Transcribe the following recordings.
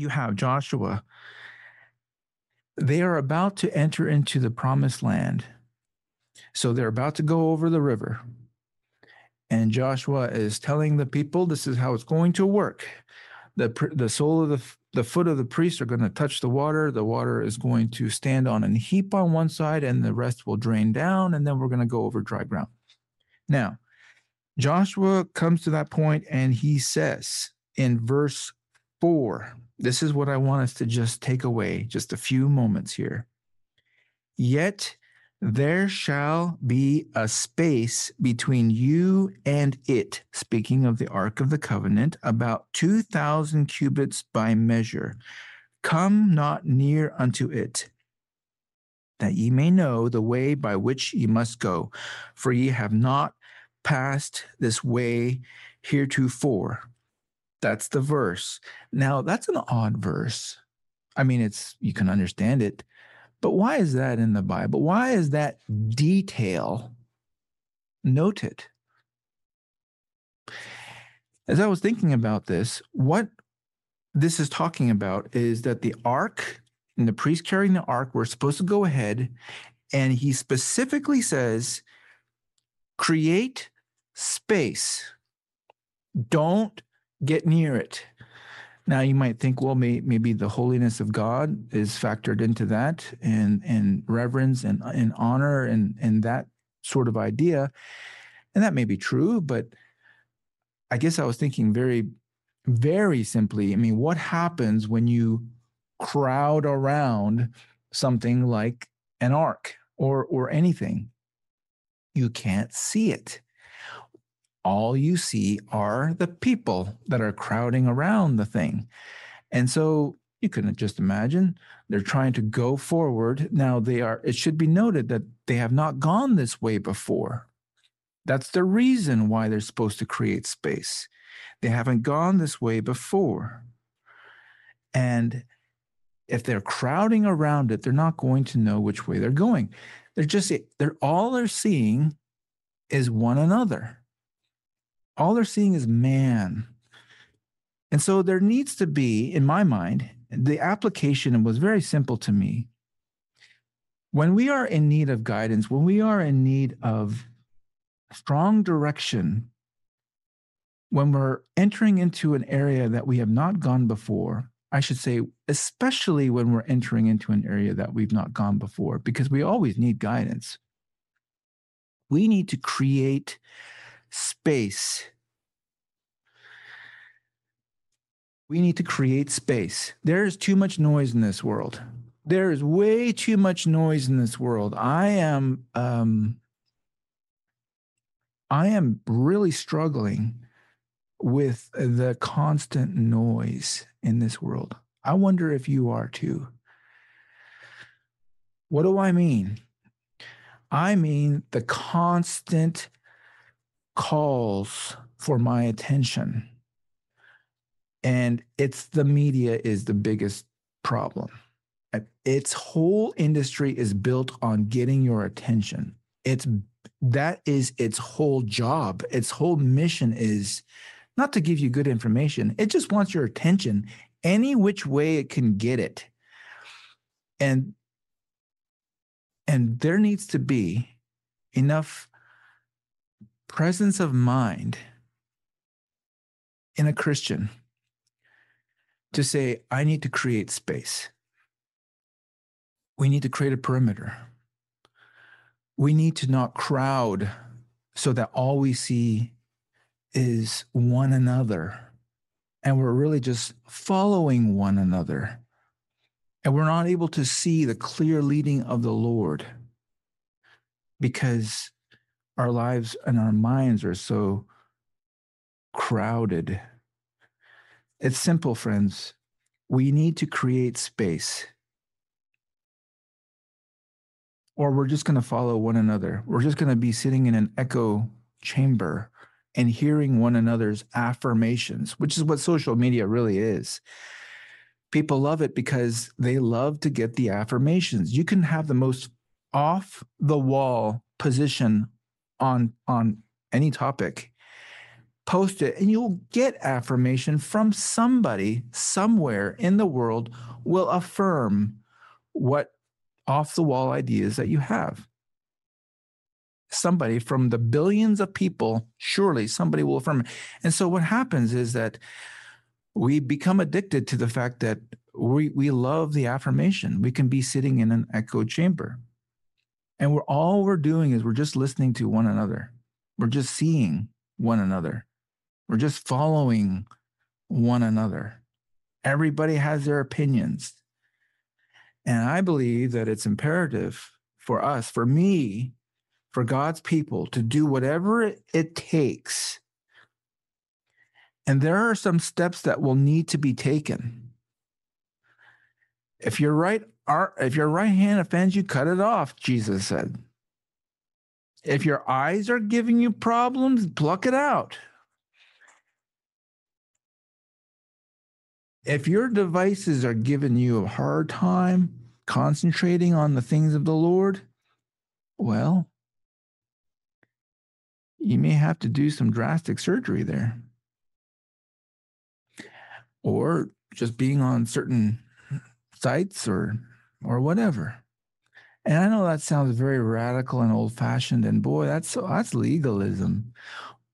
you have Joshua. They are about to enter into the promised land. So they're about to go over the river. And Joshua is telling the people this is how it's going to work. The, the sole of the, the foot of the priest are going to touch the water. The water is going to stand on a heap on one side, and the rest will drain down. And then we're going to go over dry ground. Now, Joshua comes to that point and he says in verse 4, this is what I want us to just take away, just a few moments here. Yet there shall be a space between you and it, speaking of the Ark of the Covenant, about 2,000 cubits by measure. Come not near unto it, that ye may know the way by which ye must go, for ye have not passed this way heretofore. That's the verse. Now, that's an odd verse. I mean, it's you can understand it, but why is that in the Bible? Why is that detail noted? As I was thinking about this, what this is talking about is that the ark and the priest carrying the ark were supposed to go ahead, and he specifically says, create space. Don't get near it. Now you might think, well, may, maybe the holiness of God is factored into that, and and reverence and and honor and and that sort of idea, and that may be true. But I guess I was thinking very, very simply. I mean, what happens when you crowd around something like an ark or or anything? You can't see it all you see are the people that are crowding around the thing. And so you can just imagine they're trying to go forward. Now they are, it should be noted that they have not gone this way before. That's the reason why they're supposed to create space. They haven't gone this way before. And if they're crowding around it, they're not going to know which way they're going. They're just, they're all they're seeing is one another all they're seeing is man. And so there needs to be, in my mind, the application was very simple to me. When we are in need of guidance, when we are in need of strong direction, when we're entering into an area that we have not gone before, I should say, especially when we're entering into an area that we've not gone before, because we always need guidance. We need to create space. We need to create space. There is too much noise in this world. There is way too much noise in this world. I am um, I am really struggling with the constant noise in this world. I wonder if you are too. What do I mean? I mean the constant calls for my attention. And it's the media is the biggest problem. Its whole industry is built on getting your attention. It's that is its whole job. Its whole mission is not to give you good information. It just wants your attention any which way it can get it. And and there needs to be enough presence of mind in a Christian to say, I need to create space. We need to create a perimeter. We need to not crowd so that all we see is one another. And we're really just following one another. And we're not able to see the clear leading of the Lord because our lives and our minds are so crowded. It's simple, friends. We need to create space. Or we're just going to follow one another. We're just going to be sitting in an echo chamber and hearing one another's affirmations, which is what social media really is. People love it because they love to get the affirmations. You can have the most off the wall position on on any topic post it, and you'll get affirmation from somebody somewhere in the world will affirm what off the wall ideas that you have. Somebody from the billions of people, surely somebody will affirm. And so what happens is that we become addicted to the fact that we, we love the affirmation. We can be sitting in an echo chamber. And we're all we're doing is we're just listening to one another. We're just seeing one another. We're just following one another. Everybody has their opinions. And I believe that it's imperative for us, for me, for God's people to do whatever it takes. And there are some steps that will need to be taken. If you're right if your right hand offends you, cut it off, Jesus said. If your eyes are giving you problems, pluck it out. if your devices are giving you a hard time concentrating on the things of the Lord, well, you may have to do some drastic surgery there. Or just being on certain sites or or whatever. And I know that sounds very radical and old fashioned and boy that's that's legalism.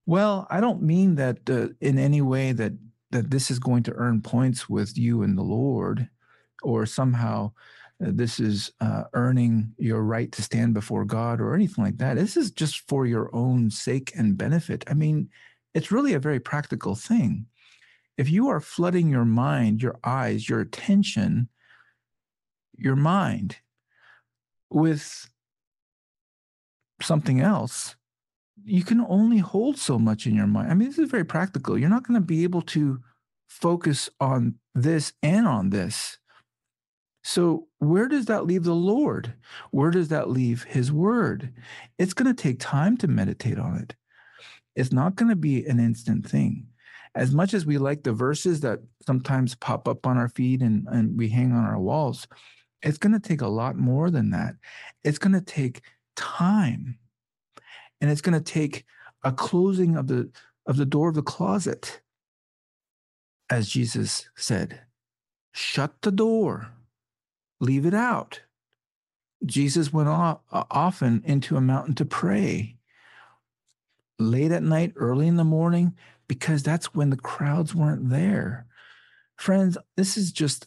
Well, I don't mean that uh, in any way that that this is going to earn points with you and the Lord, or somehow uh, this is uh, earning your right to stand before God or anything like that. This is just for your own sake and benefit. I mean, it's really a very practical thing. If you are flooding your mind, your eyes, your attention, your mind with something else, you can only hold so much in your mind. I mean, this is very practical. You're not going to be able to focus on this and on this. So, where does that leave the Lord? Where does that leave His Word? It's going to take time to meditate on it. It's not going to be an instant thing. As much as we like the verses that sometimes pop up on our feed and, and we hang on our walls, it's going to take a lot more than that. It's going to take time and it's going to take a closing of the of the door of the closet. As jesus said shut the door. Leave it out. Jesus went off, often into a mountain to pray late at night early in the morning because that's when the crowds weren't there. Friends this is just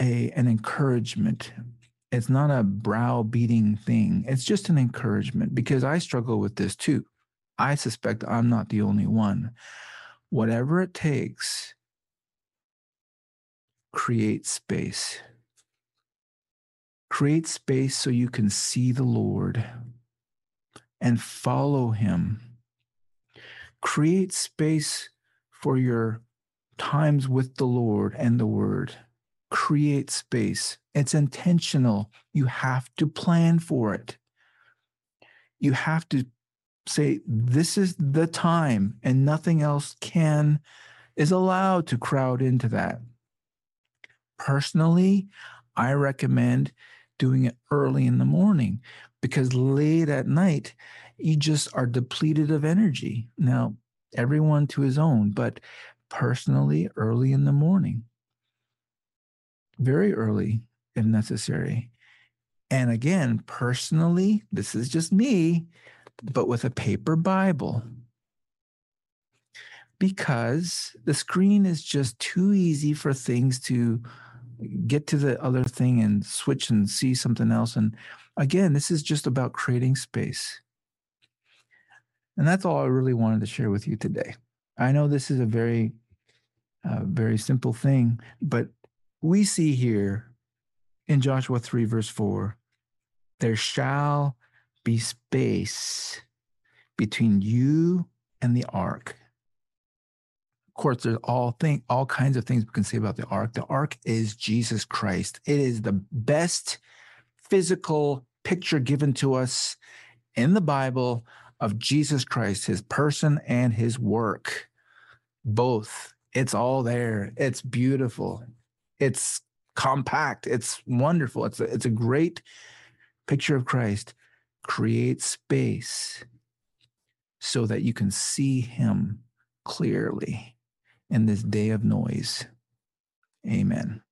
a an encouragement it's not a browbeating thing. It's just an encouragement because I struggle with this too. I suspect I'm not the only one. Whatever it takes, create space. Create space so you can see the Lord and follow Him. Create space for your times with the Lord and the Word create space. It's intentional. You have to plan for it. You have to say, this is the time, and nothing else can, is allowed to crowd into that. Personally, I recommend doing it early in the morning because late at night, you just are depleted of energy. Now, everyone to his own, but personally, early in the morning very early if necessary. And again, personally, this is just me, but with a paper Bible. Because the screen is just too easy for things to get to the other thing and switch and see something else. And again, this is just about creating space. And that's all I really wanted to share with you today. I know this is a very, uh, very simple thing, but we see here in Joshua 3, verse 4, there shall be space between you and the ark. Of course, there's all thing, all kinds of things we can say about the ark. The ark is Jesus Christ. It is the best physical picture given to us in the Bible of Jesus Christ, his person and his work. Both. It's all there. It's beautiful. It's compact. It's wonderful. It's a, it's a great picture of Christ. Create space. so that you can see him clearly in this day of noise. Amen.